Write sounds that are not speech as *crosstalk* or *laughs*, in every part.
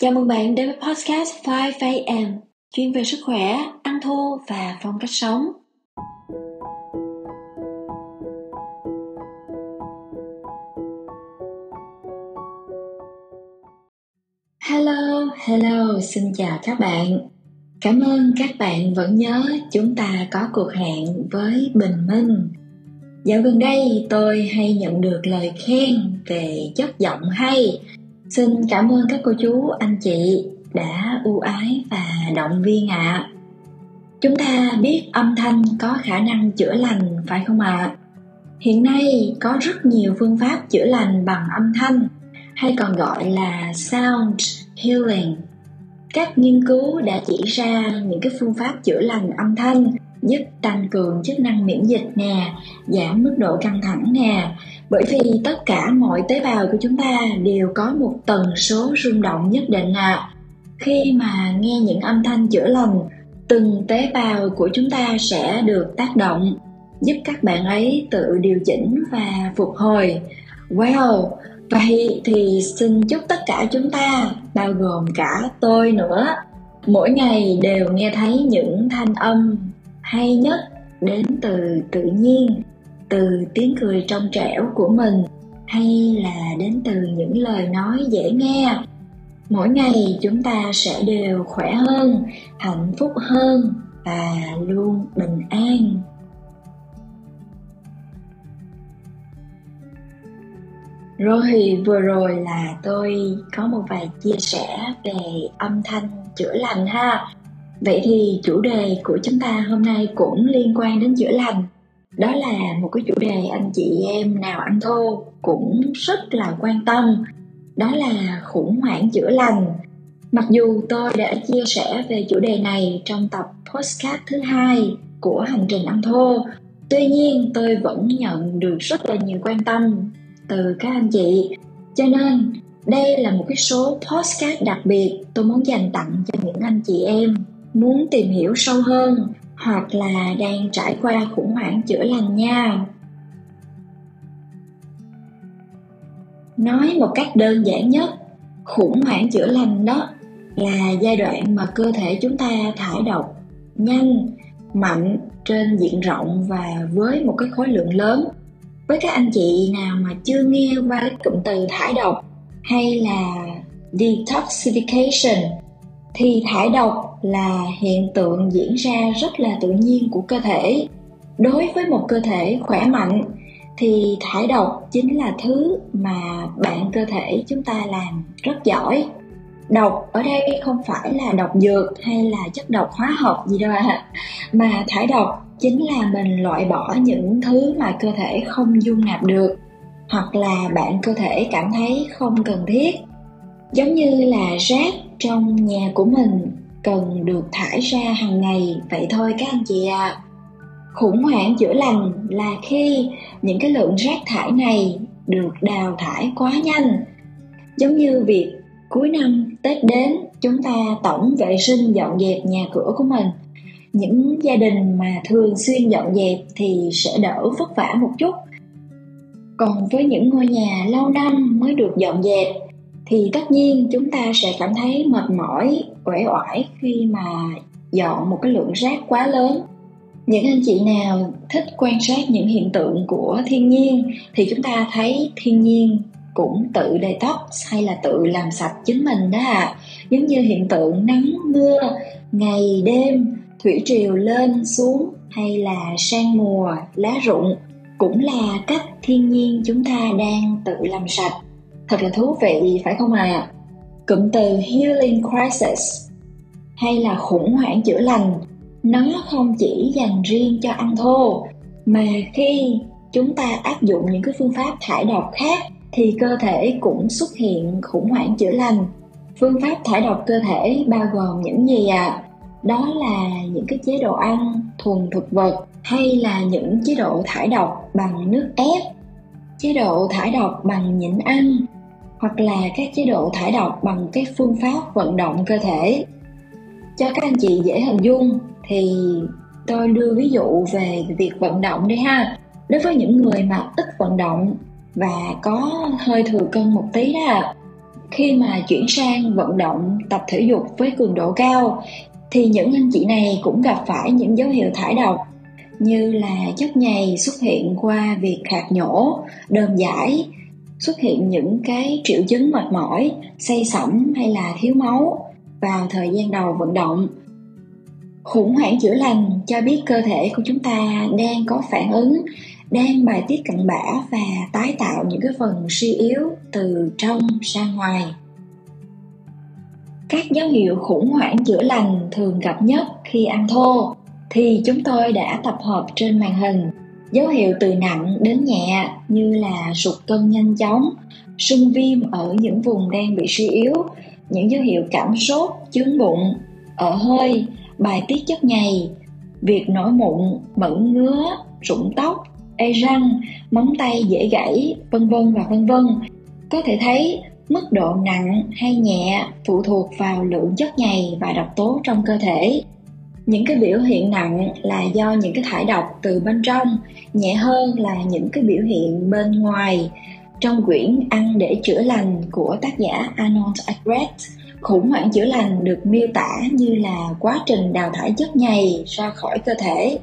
Chào mừng bạn đến với podcast 5am, chuyên về sức khỏe, ăn thô và phong cách sống. Hello, hello, xin chào các bạn. Cảm ơn các bạn vẫn nhớ chúng ta có cuộc hẹn với Bình Minh. Dạo gần đây tôi hay nhận được lời khen về chất giọng hay Xin cảm ơn các cô chú, anh chị đã ưu ái và động viên ạ. À. Chúng ta biết âm thanh có khả năng chữa lành phải không ạ? À? Hiện nay có rất nhiều phương pháp chữa lành bằng âm thanh hay còn gọi là sound healing. Các nghiên cứu đã chỉ ra những cái phương pháp chữa lành âm thanh giúp tăng cường chức năng miễn dịch nè, giảm mức độ căng thẳng nè, bởi vì tất cả mọi tế bào của chúng ta đều có một tần số rung động nhất định ạ. Khi mà nghe những âm thanh chữa lành, từng tế bào của chúng ta sẽ được tác động, giúp các bạn ấy tự điều chỉnh và phục hồi. Wow vậy thì xin chúc tất cả chúng ta, bao gồm cả tôi nữa, mỗi ngày đều nghe thấy những thanh âm hay nhất đến từ tự nhiên từ tiếng cười trong trẻo của mình hay là đến từ những lời nói dễ nghe? Mỗi ngày chúng ta sẽ đều khỏe hơn, hạnh phúc hơn và luôn bình an. Rồi vừa rồi là tôi có một vài chia sẻ về âm thanh chữa lành ha. Vậy thì chủ đề của chúng ta hôm nay cũng liên quan đến chữa lành đó là một cái chủ đề anh chị em nào ăn thô cũng rất là quan tâm. Đó là khủng hoảng chữa lành. Mặc dù tôi đã chia sẻ về chủ đề này trong tập postcard thứ hai của hành trình ăn thô, tuy nhiên tôi vẫn nhận được rất là nhiều quan tâm từ các anh chị. Cho nên, đây là một cái số postcard đặc biệt tôi muốn dành tặng cho những anh chị em muốn tìm hiểu sâu hơn hoặc là đang trải qua khủng hoảng chữa lành nha. Nói một cách đơn giản nhất, khủng hoảng chữa lành đó là giai đoạn mà cơ thể chúng ta thải độc nhanh, mạnh trên diện rộng và với một cái khối lượng lớn. Với các anh chị nào mà chưa nghe qua cái cụm từ thải độc hay là detoxification thì thải độc là hiện tượng diễn ra rất là tự nhiên của cơ thể. Đối với một cơ thể khỏe mạnh, thì thải độc chính là thứ mà bạn cơ thể chúng ta làm rất giỏi. Độc ở đây không phải là độc dược hay là chất độc hóa học gì đâu ạ. À. mà thải độc chính là mình loại bỏ những thứ mà cơ thể không dung nạp được, hoặc là bạn cơ thể cảm thấy không cần thiết giống như là rác trong nhà của mình cần được thải ra hàng ngày. Vậy thôi các anh chị ạ. À. khủng hoảng chữa lành là khi những cái lượng rác thải này được đào thải quá nhanh. Giống như việc cuối năm, tết đến, chúng ta tổng vệ sinh dọn dẹp nhà cửa của mình. Những gia đình mà thường xuyên dọn dẹp thì sẽ đỡ vất vả một chút. Còn với những ngôi nhà lâu năm mới được dọn dẹp thì tất nhiên chúng ta sẽ cảm thấy mệt mỏi, uể oải khi mà dọn một cái lượng rác quá lớn. Những anh chị nào thích quan sát những hiện tượng của thiên nhiên thì chúng ta thấy thiên nhiên cũng tự detox hay là tự làm sạch chính mình đó à giống như hiện tượng nắng, mưa, ngày, đêm, thủy triều lên, xuống hay là sang mùa, lá rụng cũng là cách thiên nhiên chúng ta đang tự làm sạch thật là thú vị, phải không ạ à? cụm từ healing crisis hay là khủng hoảng chữa lành, nó không chỉ dành riêng cho ăn thô, mà khi chúng ta áp dụng những cái phương pháp thải độc khác thì cơ thể cũng xuất hiện khủng hoảng chữa lành phương pháp thải độc cơ thể bao gồm những gì ạ à? đó là những cái chế độ ăn thuần thực vật hay là những chế độ thải độc bằng nước ép chế độ thải độc bằng nhịn ăn hoặc là các chế độ thải độc bằng cái phương pháp vận động cơ thể. Cho các anh chị dễ hình dung thì tôi đưa ví dụ về việc vận động đi ha. Đối với những người mà ít vận động và có hơi thừa cân một tí đó khi mà chuyển sang vận động tập thể dục với cường độ cao thì những anh chị này cũng gặp phải những dấu hiệu thải độc như là chất nhầy xuất hiện qua việc khạc nhổ, đờm giải, xuất hiện những cái triệu chứng mệt mỏi, say sẩm hay là thiếu máu vào thời gian đầu vận động. Khủng hoảng chữa lành cho biết cơ thể của chúng ta đang có phản ứng, đang bài tiết cặn bã và tái tạo những cái phần suy yếu từ trong ra ngoài. Các dấu hiệu khủng hoảng chữa lành thường gặp nhất khi ăn thô thì chúng tôi đã tập hợp trên màn hình dấu hiệu từ nặng đến nhẹ như là sụt cân nhanh chóng, sưng viêm ở những vùng đang bị suy yếu, những dấu hiệu cảm sốt, chướng bụng, ở hơi, bài tiết chất nhầy, việc nổi mụn mẩn ngứa, rụng tóc ê răng, móng tay dễ gãy, vân vân và vân vân. Có thể thấy, mức độ nặng hay nhẹ phụ thuộc vào lượng chất nhầy và độc tố trong cơ thể những cái biểu hiện nặng là do những cái thải độc từ bên trong, nhẹ hơn là những cái biểu hiện bên ngoài. Trong quyển ăn để chữa lành của tác giả Arnold Egret khủng hoảng chữa lành được miêu tả như là quá trình đào thải chất nhầy ra khỏi cơ thể.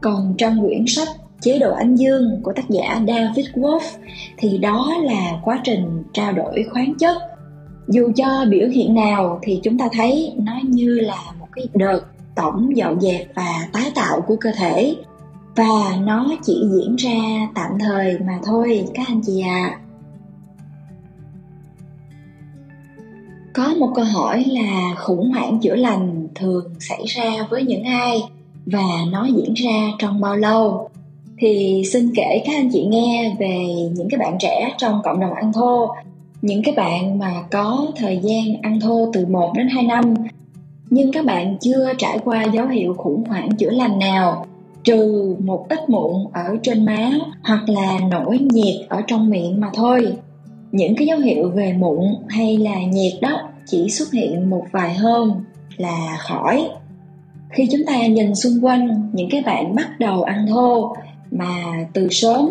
Còn trong quyển sách chế độ ánh dương của tác giả David Wolf thì đó là quá trình trao đổi khoáng chất. Dù cho biểu hiện nào thì chúng ta thấy nó như là một cái đợt tổng dọn dẹp và tái tạo của cơ thể. Và nó chỉ diễn ra tạm thời mà thôi, các anh chị ạ. À. có một câu hỏi là khủng hoảng chữa lành thường xảy ra với những ai và nó diễn ra trong bao lâu? Thì xin kể các anh chị nghe về những cái bạn trẻ trong cộng đồng ăn thô. Những cái bạn mà có thời gian ăn thô từ 1 đến 2 năm nhưng các bạn chưa trải qua dấu hiệu khủng hoảng chữa lành nào, trừ một ít mụn ở trên má hoặc là nổi nhiệt ở trong miệng mà thôi. Những cái dấu hiệu về mụn hay là nhiệt đó chỉ xuất hiện một vài hôm là khỏi. Khi chúng ta nhìn xung quanh, những cái bạn bắt đầu ăn thô mà từ sớm,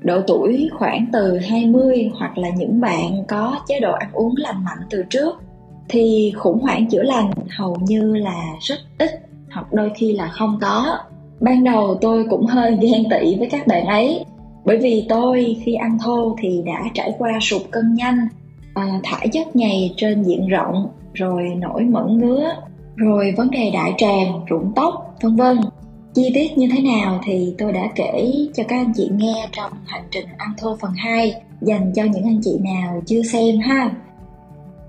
độ tuổi khoảng từ 20 hoặc là những bạn có chế độ ăn uống lành mạnh từ trước thì khủng hoảng chữa lành hầu như là rất ít hoặc đôi khi là không có. Ban đầu tôi cũng hơi ghen tị với các bạn ấy bởi vì tôi khi ăn thô thì đã trải qua sụt cân nhanh à, thải chất nhầy trên diện rộng rồi nổi mẩn ngứa rồi vấn đề đại tràng rụng tóc vân vân. Chi tiết như thế nào thì tôi đã kể cho các anh chị nghe trong hành trình ăn thô phần 2 dành cho những anh chị nào chưa xem ha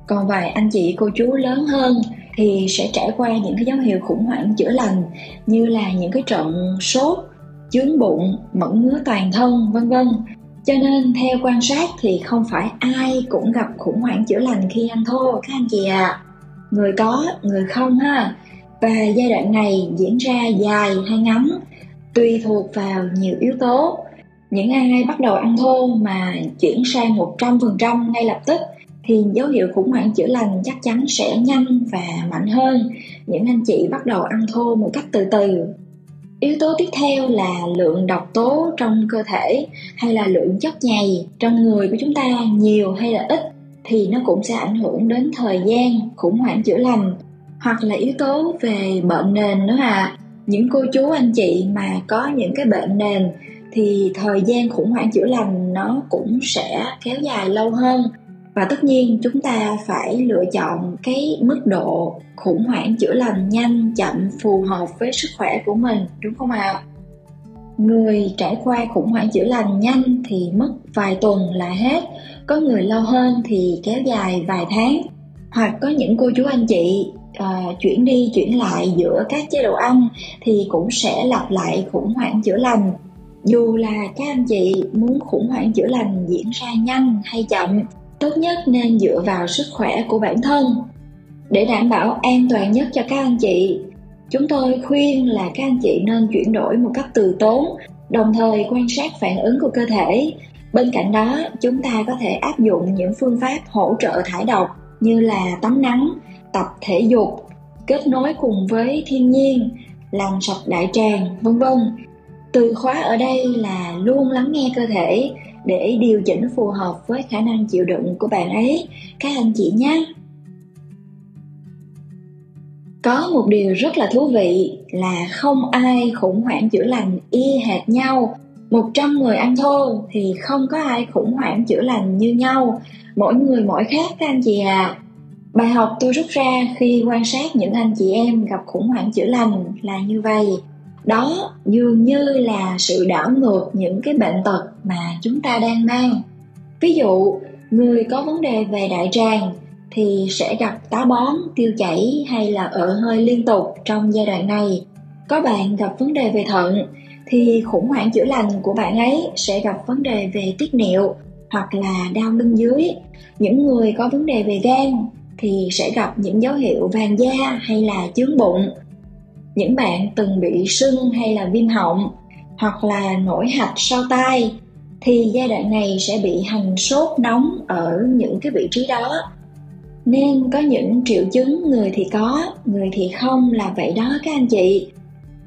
còn vài anh chị cô chú lớn hơn thì sẽ trải qua những cái dấu hiệu khủng hoảng chữa lành như là những cái trận sốt, chướng bụng mẫn ngứa toàn thân, vân vân. Cho nên theo quan sát thì không phải ai cũng gặp khủng hoảng chữa lành khi ăn thô, các anh chị ạ. À. người có, người không ha. Và giai đoạn này diễn ra dài hay ngắn, tùy thuộc vào nhiều yếu tố. Những ai bắt đầu ăn thô mà chuyển sang 100% ngay lập tức thì dấu hiệu khủng hoảng chữa lành chắc chắn sẽ nhanh và mạnh hơn. Những anh chị bắt đầu ăn thô một cách từ từ. Yếu tố tiếp theo là lượng độc tố trong cơ thể hay là lượng chất nhầy trong người của chúng ta nhiều hay là ít thì nó cũng sẽ ảnh hưởng đến thời gian khủng hoảng chữa lành. Hoặc là yếu tố về bệnh nền nữa à những cô chú, anh chị mà có những cái bệnh nền thì thời gian khủng hoảng chữa lành nó cũng sẽ kéo dài lâu hơn và tất nhiên chúng ta phải lựa chọn cái mức độ khủng hoảng chữa lành nhanh chậm phù hợp với sức khỏe của mình đúng không ạ? Người trải qua khủng hoảng chữa lành nhanh thì mất vài tuần là hết. Có người lâu hơn thì kéo dài vài tháng. Hoặc có những cô chú anh chị uh, chuyển đi chuyển lại giữa các chế độ ăn thì cũng sẽ lặp lại khủng hoảng chữa lành. Dù là các anh chị muốn khủng hoảng chữa lành diễn ra nhanh hay chậm tốt nhất nên dựa vào sức khỏe của bản thân. Để đảm bảo an toàn nhất cho các anh chị, chúng tôi khuyên là các anh chị nên chuyển đổi một cách từ tốn, đồng thời quan sát phản ứng của cơ thể. Bên cạnh đó, chúng ta có thể áp dụng những phương pháp hỗ trợ thải độc như là tắm nắng, tập thể dục, kết nối cùng với thiên nhiên, làm sạch đại tràng, vân vân. Từ khóa ở đây là luôn lắng nghe cơ thể để điều chỉnh phù hợp với khả năng chịu đựng của bạn ấy. Các anh chị nhé. Có một điều rất là thú vị là không ai khủng hoảng chữa lành y hệt nhau. 100 người ăn thô thì không có ai khủng hoảng chữa lành như nhau. Mỗi người mỗi khác, các anh chị à bài học tôi rút ra khi quan sát những anh chị em gặp khủng hoảng chữa lành là như vậy đó, dường như là sự đảo ngược những cái bệnh tật mà chúng ta đang mang. Ví dụ, người có vấn đề về đại tràng thì sẽ gặp táo bón, tiêu chảy hay là ợ hơi liên tục trong giai đoạn này. Có bạn gặp vấn đề về thận thì khủng hoảng chữa lành của bạn ấy sẽ gặp vấn đề về tiết niệu hoặc là đau lưng dưới. Những người có vấn đề về gan thì sẽ gặp những dấu hiệu vàng da hay là chướng bụng những bạn từng bị sưng hay là viêm họng, hoặc là nổi hạch sau tai, thì giai đoạn này sẽ bị hành sốt nóng ở những cái vị trí đó. Nên có những triệu chứng người thì có, người thì không là vậy đó các anh chị.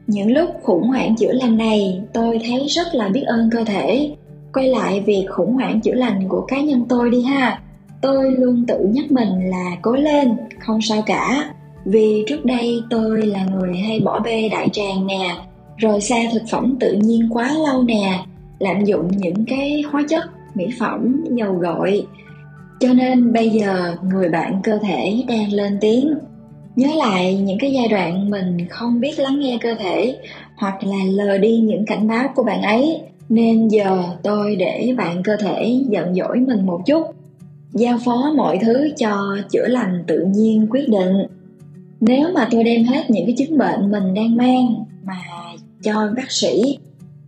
Những lúc khủng hoảng chữa lành này, tôi thấy rất là biết ơn cơ thể. Quay lại việc khủng hoảng chữa lành của cá nhân tôi đi ha. Tôi luôn tự nhắc mình là cố lên, không sao cả vì trước đây tôi là người hay bỏ bê đại tràng nè rồi xa thực phẩm tự nhiên quá lâu nè, lạm dụng những cái hóa chất, mỹ phẩm, dầu gội. Cho nên bây giờ người bạn cơ thể đang lên tiếng. Nhớ lại những cái giai đoạn mình không biết lắng nghe cơ thể hoặc là lờ đi những cảnh báo của bạn ấy, nên giờ tôi để bạn cơ thể giận dỗi mình một chút. Giao phó mọi thứ cho chữa lành tự nhiên quyết định nếu mà tôi đem hết những cái chứng bệnh mình đang mang mà cho bác sĩ,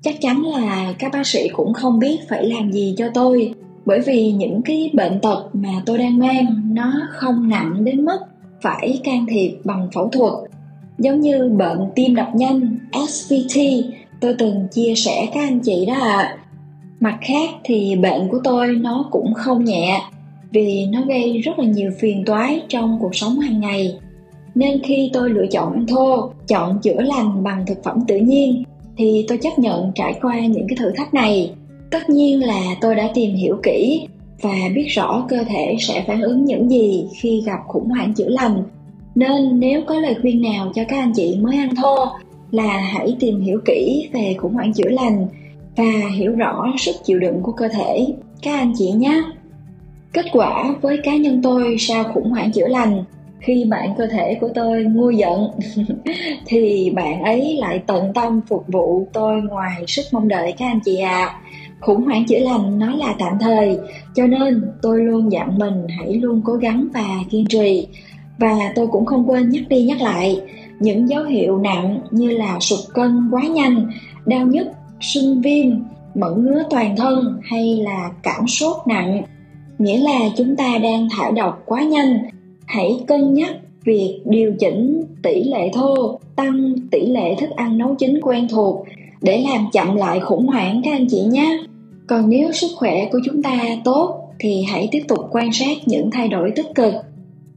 chắc chắn là các bác sĩ cũng không biết phải làm gì cho tôi. Bởi vì những cái bệnh tật mà tôi đang mang, nó không nặng đến mức phải can thiệp bằng phẫu thuật. Giống như bệnh tim đập nhanh SVT tôi từng chia sẻ các anh chị đó ạ. À. mặt khác thì bệnh của tôi nó cũng không nhẹ, vì nó gây rất là nhiều phiền toái trong cuộc sống hàng ngày nên khi tôi lựa chọn ăn thô, chọn chữa lành bằng thực phẩm tự nhiên, thì tôi chấp nhận trải qua những cái thử thách này. Tất nhiên là tôi đã tìm hiểu kỹ và biết rõ cơ thể sẽ phản ứng những gì khi gặp khủng hoảng chữa lành. Nên nếu có lời khuyên nào cho các anh chị mới ăn thô là hãy tìm hiểu kỹ về khủng hoảng chữa lành và hiểu rõ sức chịu đựng của cơ thể. Các anh chị nhé. Kết quả với cá nhân tôi sau khủng hoảng chữa lành khi bạn cơ thể của tôi nguôi giận, *laughs* thì bạn ấy lại tận tâm phục vụ tôi ngoài sức mong đợi các anh chị ạ à. khủng hoảng chữa lành nó là tạm thời, cho nên tôi luôn dặn mình hãy luôn cố gắng và kiên trì và tôi cũng không quên nhắc đi nhắc lại, những dấu hiệu nặng như là sụt cân quá nhanh, đau nhức, sưng viêm mẫn ngứa toàn thân hay là cảm sốt nặng, nghĩa là chúng ta đang thải độc quá nhanh hãy cân nhắc việc điều chỉnh tỷ lệ thô, tăng tỷ lệ thức ăn nấu chín quen thuộc để làm chậm lại khủng hoảng các anh chị nhé còn nếu sức khỏe của chúng ta tốt thì hãy tiếp tục quan sát những thay đổi tích cực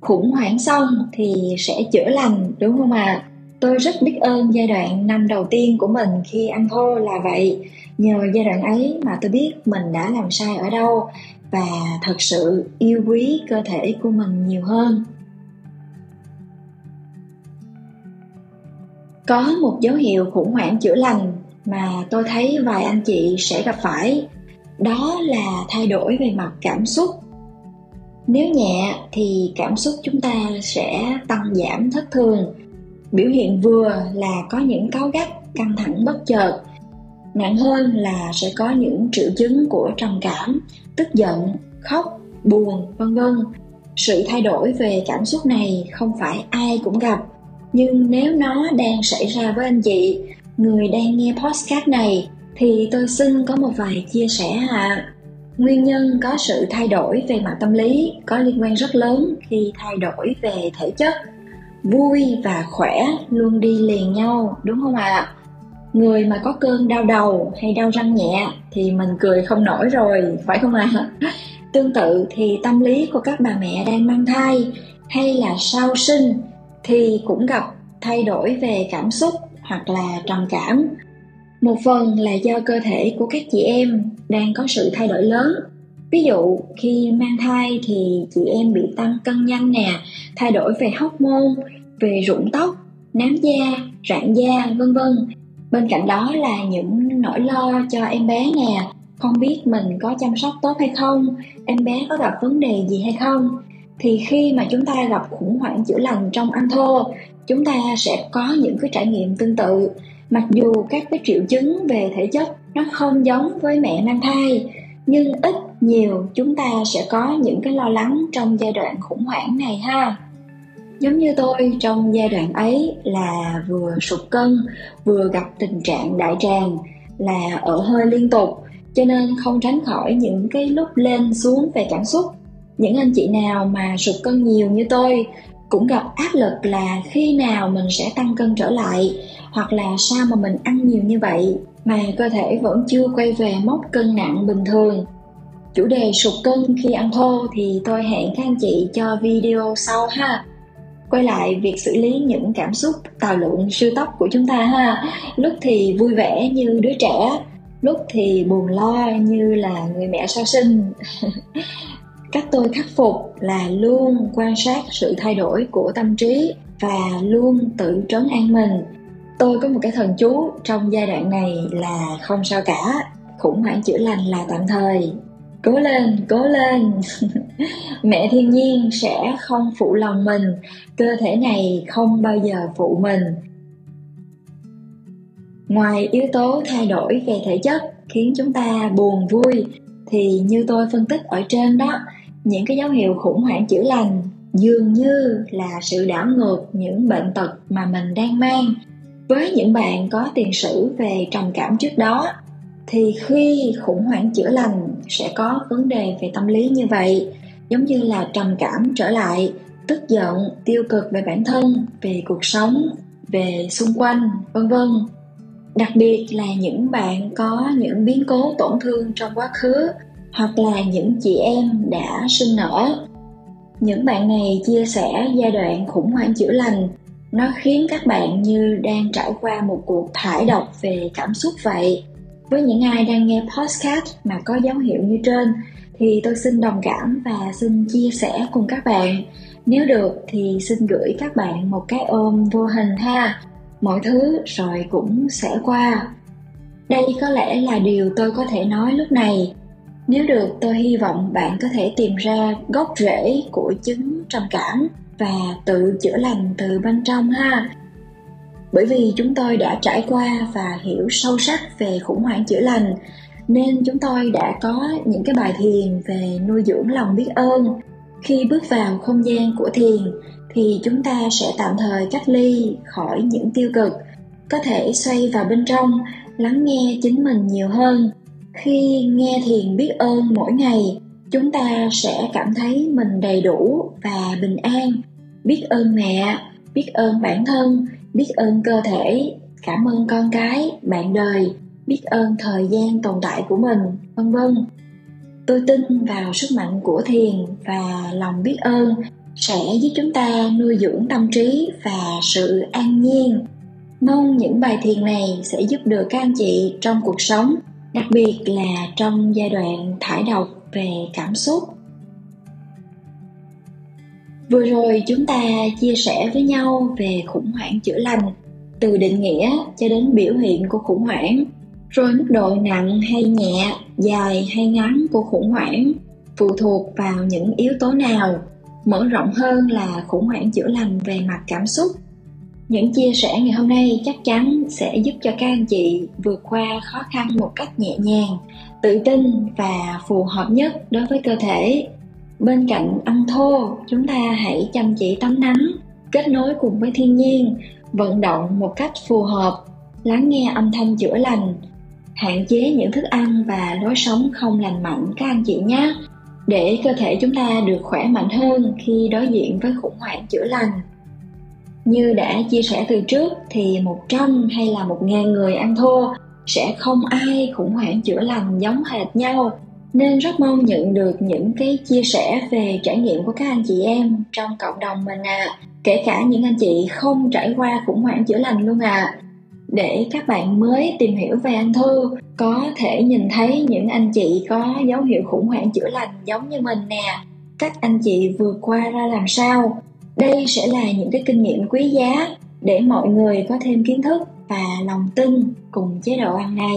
khủng hoảng xong thì sẽ chữa lành, đúng không ạ à? Tôi rất biết ơn giai đoạn năm đầu tiên của mình khi ăn thô là vậy. Nhờ giai đoạn ấy mà tôi biết mình đã làm sai ở đâu và thật sự yêu quý cơ thể của mình nhiều hơn. Có một dấu hiệu khủng hoảng chữa lành mà tôi thấy vài anh chị sẽ gặp phải. Đó là thay đổi về mặt cảm xúc. Nếu nhẹ thì cảm xúc chúng ta sẽ tăng giảm thất thường biểu hiện vừa là có những cáu gắt, căng thẳng, bất chợt. Nặng hơn là sẽ có những triệu chứng của trầm cảm, tức giận, khóc, buồn, vân vân. Sự thay đổi về cảm xúc này không phải ai cũng gặp. Nhưng nếu nó đang xảy ra với anh chị, người đang nghe podcast này, thì tôi xin có một vài chia sẻ ạ. À. nguyên nhân có sự thay đổi về mặt tâm lý có liên quan rất lớn khi thay đổi về thể chất vui và khỏe luôn đi liền nhau, đúng không ạ à? người mà có cơn đau đầu hay đau răng nhẹ thì mình cười không nổi rồi, phải không ạ à? *laughs* tương tự thì tâm lý của các bà mẹ đang mang thai hay là sau sinh thì cũng gặp thay đổi về cảm xúc hoặc là trầm cảm một phần là do cơ thể của các chị em đang có sự thay đổi lớn ví dụ, khi mang thai thì chị em bị tăng cân nhanh nè, thay đổi về hormone, về rụng tóc, nám da, rạn da, vân vân. Bên cạnh đó là những nỗi lo cho em bé nè, không biết mình có chăm sóc tốt hay không, em bé có gặp vấn đề gì hay không. Thì khi mà chúng ta gặp khủng hoảng chữa lành trong ăn thô, chúng ta sẽ có những cái trải nghiệm tương tự. Mặc dù các cái triệu chứng về thể chất nó không giống với mẹ mang thai, nhưng ít nhiều chúng ta sẽ có những cái lo lắng trong giai đoạn khủng hoảng này ha. Giống như tôi, trong giai đoạn ấy là vừa sụt cân, vừa gặp tình trạng đại tràng, là ở hơi liên tục, cho nên không tránh khỏi những cái lúc lên xuống về cảm xúc. Những anh chị nào mà sụt cân nhiều như tôi cũng gặp áp lực là khi nào mình sẽ tăng cân trở lại, hoặc là sao mà mình ăn nhiều như vậy mà cơ thể vẫn chưa quay về mốc cân nặng bình thường chủ đề sụt cân khi ăn thô thì tôi hẹn các anh chị cho video sau ha. Quay lại việc xử lý những cảm xúc tào lượng siêu tốc của chúng ta ha. Lúc thì vui vẻ như đứa trẻ, lúc thì buồn lo như là người mẹ sau sinh. *laughs* Cách tôi khắc phục là luôn quan sát sự thay đổi của tâm trí và luôn tự trấn an mình. Tôi có một cái thần chú trong giai đoạn này là không sao cả, khủng hoảng chữa lành là tạm thời cố lên cố lên. *laughs* Mẹ thiên nhiên sẽ không phụ lòng mình. Cơ thể này không bao giờ phụ mình. Ngoài yếu tố thay đổi về thể chất khiến chúng ta buồn vui, thì như tôi phân tích ở trên đó, những cái dấu hiệu khủng hoảng chữa lành dường như là sự đảo ngược những bệnh tật mà mình đang mang. Với những bạn có tiền sử về trầm cảm trước đó, thì khi khủng hoảng chữa lành sẽ có vấn đề về tâm lý như vậy, giống như là trầm cảm trở lại, tức giận, tiêu cực về bản thân, về cuộc sống, về xung quanh, vân vân. Đặc biệt là những bạn có những biến cố tổn thương trong quá khứ, hoặc là những chị em đã sinh nở. Những bạn này chia sẻ giai đoạn khủng hoảng chữa lành, nó khiến các bạn như đang trải qua một cuộc thải độc về cảm xúc vậy với những ai đang nghe podcast mà có dấu hiệu như trên, thì tôi xin đồng cảm và xin chia sẻ cùng các bạn. Nếu được, thì xin gửi các bạn một cái ôm vô hình ha. Mọi thứ rồi cũng sẽ qua. Đây có lẽ là điều tôi có thể nói lúc này. Nếu được, tôi hy vọng bạn có thể tìm ra gốc rễ của chứng trầm cảm và tự chữa lành từ bên trong ha bởi vì chúng tôi đã trải qua và hiểu sâu sắc về khủng hoảng chữa lành, nên chúng tôi đã có những cái bài thiền về nuôi dưỡng lòng biết ơn. Khi bước vào không gian của thiền, thì chúng ta sẽ tạm thời cách ly khỏi những tiêu cực, có thể xoay vào bên trong, lắng nghe chính mình nhiều hơn. Khi nghe thiền biết ơn mỗi ngày, chúng ta sẽ cảm thấy mình đầy đủ và bình an. Biết ơn mẹ, biết ơn bản thân biết ơn cơ thể. Cảm ơn con cái, bạn đời. Biết ơn thời gian tồn tại của mình, vân vân. Tôi tin vào sức mạnh của thiền và lòng biết ơn sẽ giúp chúng ta nuôi dưỡng tâm trí và sự an nhiên. Mong những bài thiền này sẽ giúp được các anh chị trong cuộc sống, đặc biệt là trong giai đoạn thải độc về cảm xúc vừa rồi chúng ta chia sẻ với nhau về khủng hoảng chữa lành, từ định nghĩa cho đến biểu hiện của khủng hoảng. Rồi mức độ nặng hay nhẹ, dài hay ngắn của khủng hoảng phụ thuộc vào những yếu tố nào? Mở rộng hơn là khủng hoảng chữa lành về mặt cảm xúc. Những chia sẻ ngày hôm nay chắc chắn sẽ giúp cho các anh chị vượt qua khó khăn một cách nhẹ nhàng, tự tin và phù hợp nhất đối với cơ thể bên cạnh ăn thô, chúng ta hãy chăm chỉ tắm nắng, kết nối cùng với thiên nhiên, vận động một cách phù hợp, lắng nghe âm thanh chữa lành, hạn chế những thức ăn và lối sống không lành mạnh, các anh chị nhé. Để cơ thể chúng ta được khỏe mạnh hơn khi đối diện với khủng hoảng chữa lành. Như đã chia sẻ từ trước, thì 100 hay là 1.000 người ăn thô sẽ không ai khủng hoảng chữa lành giống hệt nhau nên rất mong nhận được những cái chia sẻ về trải nghiệm của các anh chị em trong cộng đồng mình à kể cả những anh chị không trải qua khủng hoảng chữa lành luôn à để các bạn mới tìm hiểu về ung thư, có thể nhìn thấy những anh chị có dấu hiệu khủng hoảng chữa lành giống như mình nè. Các anh chị vượt qua ra làm sao? Đây sẽ là những cái kinh nghiệm quý giá để mọi người có thêm kiến thức và lòng tin cùng chế độ ăn này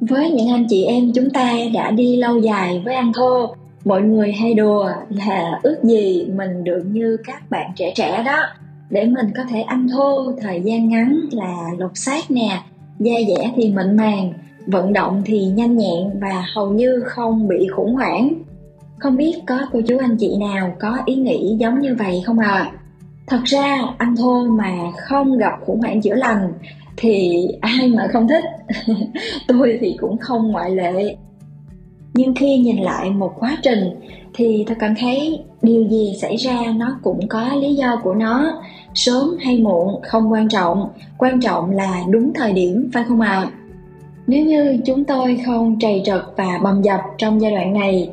với những anh chị em chúng ta đã đi lâu dài với ăn thô, mọi người hay đùa là ước gì mình được như các bạn trẻ trẻ đó để mình có thể ăn thô, thời gian ngắn là lột xác nè, da dẻ thì mịn màng, vận động thì nhanh nhẹn và hầu như không bị khủng hoảng không biết có cô chú anh chị nào có ý nghĩ giống như vậy không ạ à? thật ra, ăn thô mà không gặp khủng hoảng chữa lành thì ai mà không thích *laughs* tôi thì cũng không ngoại lệ nhưng khi nhìn lại một quá trình, thì tôi cảm thấy điều gì xảy ra nó cũng có lý do của nó sớm hay muộn không quan trọng quan trọng là đúng thời điểm, phải không ạ à? nếu như chúng tôi không trầy trật và bầm dập trong giai đoạn này,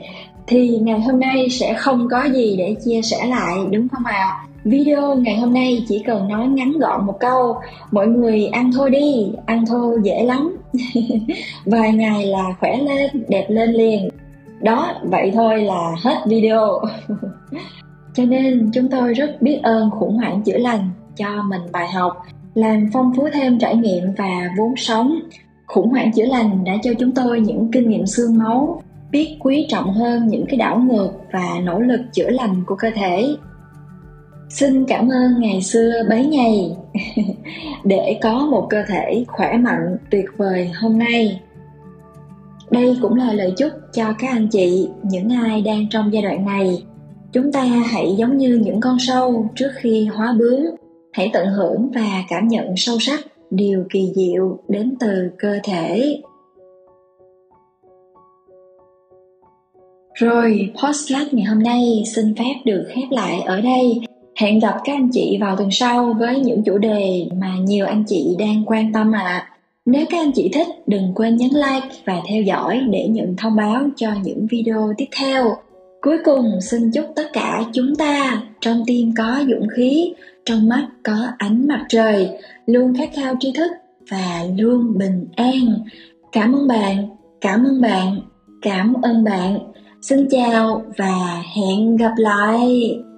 thì ngày hôm nay sẽ không có gì để chia sẻ lại, đúng không ạ à? Video ngày hôm nay chỉ cần nói ngắn gọn một câu, mọi người ăn thôi đi, ăn thô dễ lắm. *laughs* Vài ngày là khỏe lên, đẹp lên liền. Đó, vậy thôi là hết video. *laughs* Cho nên chúng tôi rất biết ơn khủng hoảng chữa lành cho mình bài học, làm phong phú thêm trải nghiệm và vốn sống. Khủng hoảng chữa lành đã cho chúng tôi những kinh nghiệm xương máu, biết quý trọng hơn những cái đảo ngược và nỗ lực chữa lành của cơ thể xin cảm ơn ngày xưa bấy ngày *laughs* để có một cơ thể khỏe mạnh tuyệt vời hôm nay. Đây cũng là lời chúc cho các anh chị, những ai đang trong giai đoạn này. Chúng ta hãy giống như những con sâu trước khi hóa bướm. Hãy tận hưởng và cảm nhận sâu sắc điều kỳ diệu đến từ cơ thể. Rồi postcard ngày hôm nay xin phép được khép lại ở đây hẹn gặp các anh chị vào tuần sau với những chủ đề mà nhiều anh chị đang quan tâm ạ. À. nếu các anh chị thích, đừng quên nhấn like và theo dõi để nhận thông báo cho những video tiếp theo. Cuối cùng, xin chúc tất cả chúng ta trong tim có dũng khí, trong mắt có ánh mặt trời, luôn khát khao tri thức và luôn bình an. Cảm ơn bạn, cảm ơn bạn, cảm ơn bạn. Xin chào và hẹn gặp lại!